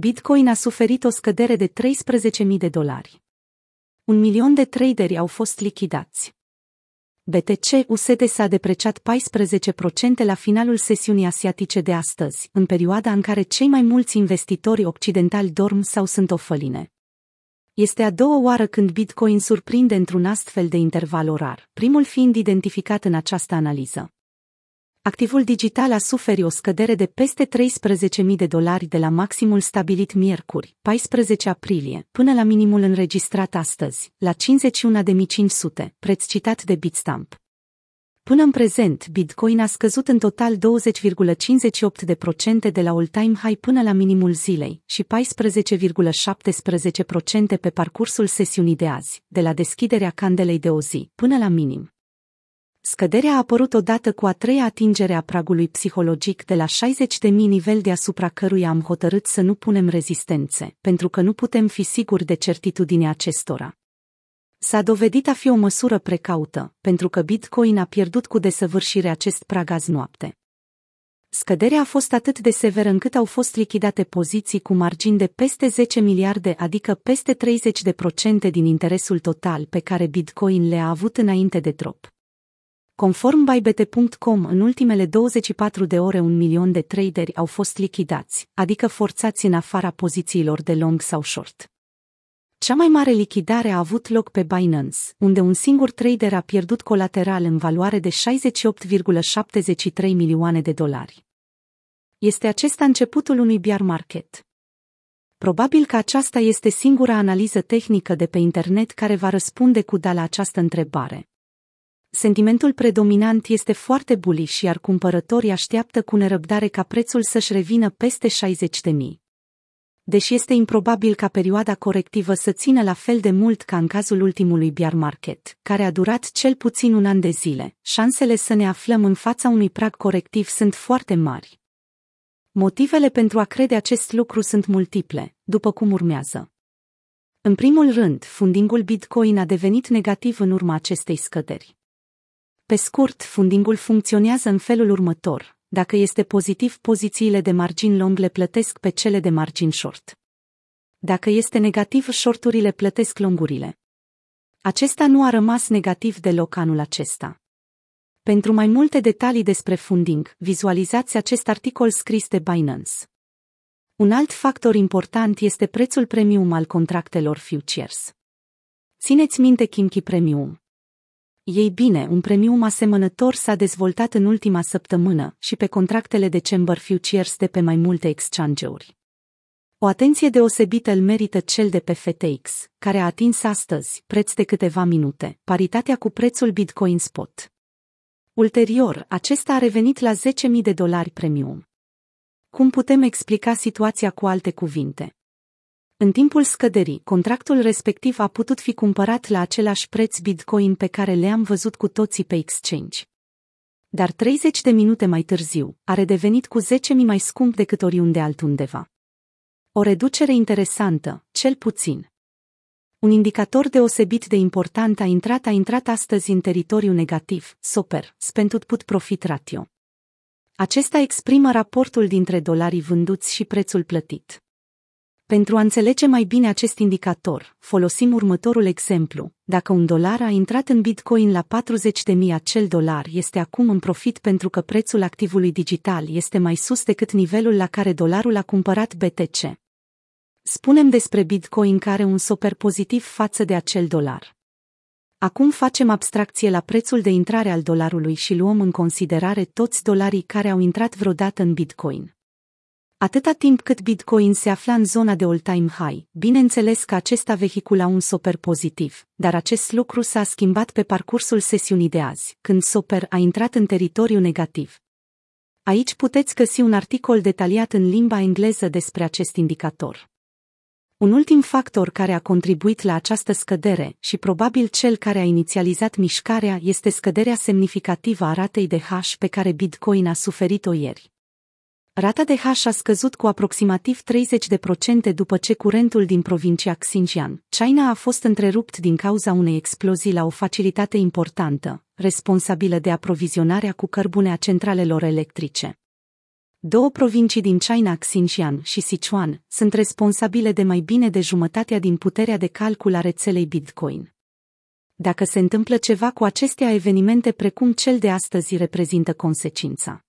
Bitcoin a suferit o scădere de 13.000 de dolari. Un milion de traderi au fost lichidați. BTC-USD s-a depreciat 14% la finalul sesiunii asiatice de astăzi, în perioada în care cei mai mulți investitori occidentali dorm sau sunt ofăline. Este a doua oară când Bitcoin surprinde într-un astfel de interval orar, primul fiind identificat în această analiză. Activul digital a suferit o scădere de peste 13.000 de dolari de la maximul stabilit miercuri, 14 aprilie, până la minimul înregistrat astăzi, la 51.500, preț citat de Bitstamp. Până în prezent, Bitcoin a scăzut în total 20,58% de la all-time high până la minimul zilei și 14,17% pe parcursul sesiunii de azi, de la deschiderea candelei de o zi până la minim. Scăderea a apărut odată cu a treia atingere a pragului psihologic de la 60.000 nivel deasupra căruia am hotărât să nu punem rezistențe, pentru că nu putem fi siguri de certitudinea acestora. S-a dovedit a fi o măsură precaută, pentru că Bitcoin a pierdut cu desăvârșire acest prag azi noapte. Scăderea a fost atât de severă încât au fost lichidate poziții cu margini de peste 10 miliarde, adică peste 30% din interesul total pe care Bitcoin le-a avut înainte de drop. Conform bybete.com, în ultimele 24 de ore un milion de traderi au fost lichidați, adică forțați în afara pozițiilor de long sau short. Cea mai mare lichidare a avut loc pe Binance, unde un singur trader a pierdut colateral în valoare de 68,73 milioane de dolari. Este acesta începutul unui bear market. Probabil că aceasta este singura analiză tehnică de pe internet care va răspunde cu da la această întrebare. Sentimentul predominant este foarte bullish, iar cumpărătorii așteaptă cu nerăbdare ca prețul să-și revină peste 60 de mii. Deși este improbabil ca perioada corectivă să țină la fel de mult ca în cazul ultimului bear market, care a durat cel puțin un an de zile, șansele să ne aflăm în fața unui prag corectiv sunt foarte mari. Motivele pentru a crede acest lucru sunt multiple, după cum urmează. În primul rând, fundingul Bitcoin a devenit negativ în urma acestei scăderi. Pe scurt, fundingul funcționează în felul următor. Dacă este pozitiv, pozițiile de margin long le plătesc pe cele de margin short. Dacă este negativ, shorturile plătesc longurile. Acesta nu a rămas negativ deloc anul acesta. Pentru mai multe detalii despre funding, vizualizați acest articol scris de Binance. Un alt factor important este prețul premium al contractelor futures. Țineți minte Kimchi Premium. Ei bine, un premium asemănător s-a dezvoltat în ultima săptămână și pe contractele de Chamber Futures de pe mai multe exchange-uri. O atenție deosebită îl merită cel de pe FTX, care a atins astăzi, preț de câteva minute, paritatea cu prețul Bitcoin Spot. Ulterior, acesta a revenit la 10.000 de dolari premium. Cum putem explica situația cu alte cuvinte? În timpul scăderii, contractul respectiv a putut fi cumpărat la același preț Bitcoin pe care le-am văzut cu toții pe exchange. Dar 30 de minute mai târziu, a redevenit cu 10.000 mai scump decât oriunde altundeva. O reducere interesantă, cel puțin. Un indicator deosebit de important a intrat a intrat astăzi în teritoriu negativ, SOPER, Spent Put Profit Ratio. Acesta exprimă raportul dintre dolarii vânduți și prețul plătit. Pentru a înțelege mai bine acest indicator, folosim următorul exemplu. Dacă un dolar a intrat în Bitcoin la 40.000, acel dolar este acum în profit pentru că prețul activului digital este mai sus decât nivelul la care dolarul a cumpărat BTC. Spunem despre Bitcoin care un super pozitiv față de acel dolar. Acum facem abstracție la prețul de intrare al dolarului și luăm în considerare toți dolarii care au intrat vreodată în Bitcoin. Atâta timp cât Bitcoin se afla în zona de all-time high, bineînțeles că acesta vehicula un soper pozitiv, dar acest lucru s-a schimbat pe parcursul sesiunii de azi, când soper a intrat în teritoriu negativ. Aici puteți găsi un articol detaliat în limba engleză despre acest indicator. Un ultim factor care a contribuit la această scădere și probabil cel care a inițializat mișcarea este scăderea semnificativă a ratei de hash pe care Bitcoin a suferit-o ieri. Rata de hash a scăzut cu aproximativ 30% după ce curentul din provincia Xinjiang, China a fost întrerupt din cauza unei explozii la o facilitate importantă, responsabilă de aprovizionarea cu cărbune a centralelor electrice. Două provincii din China, Xinjiang și Sichuan, sunt responsabile de mai bine de jumătatea din puterea de calcul a rețelei Bitcoin. Dacă se întâmplă ceva cu acestea, evenimente precum cel de astăzi reprezintă consecința.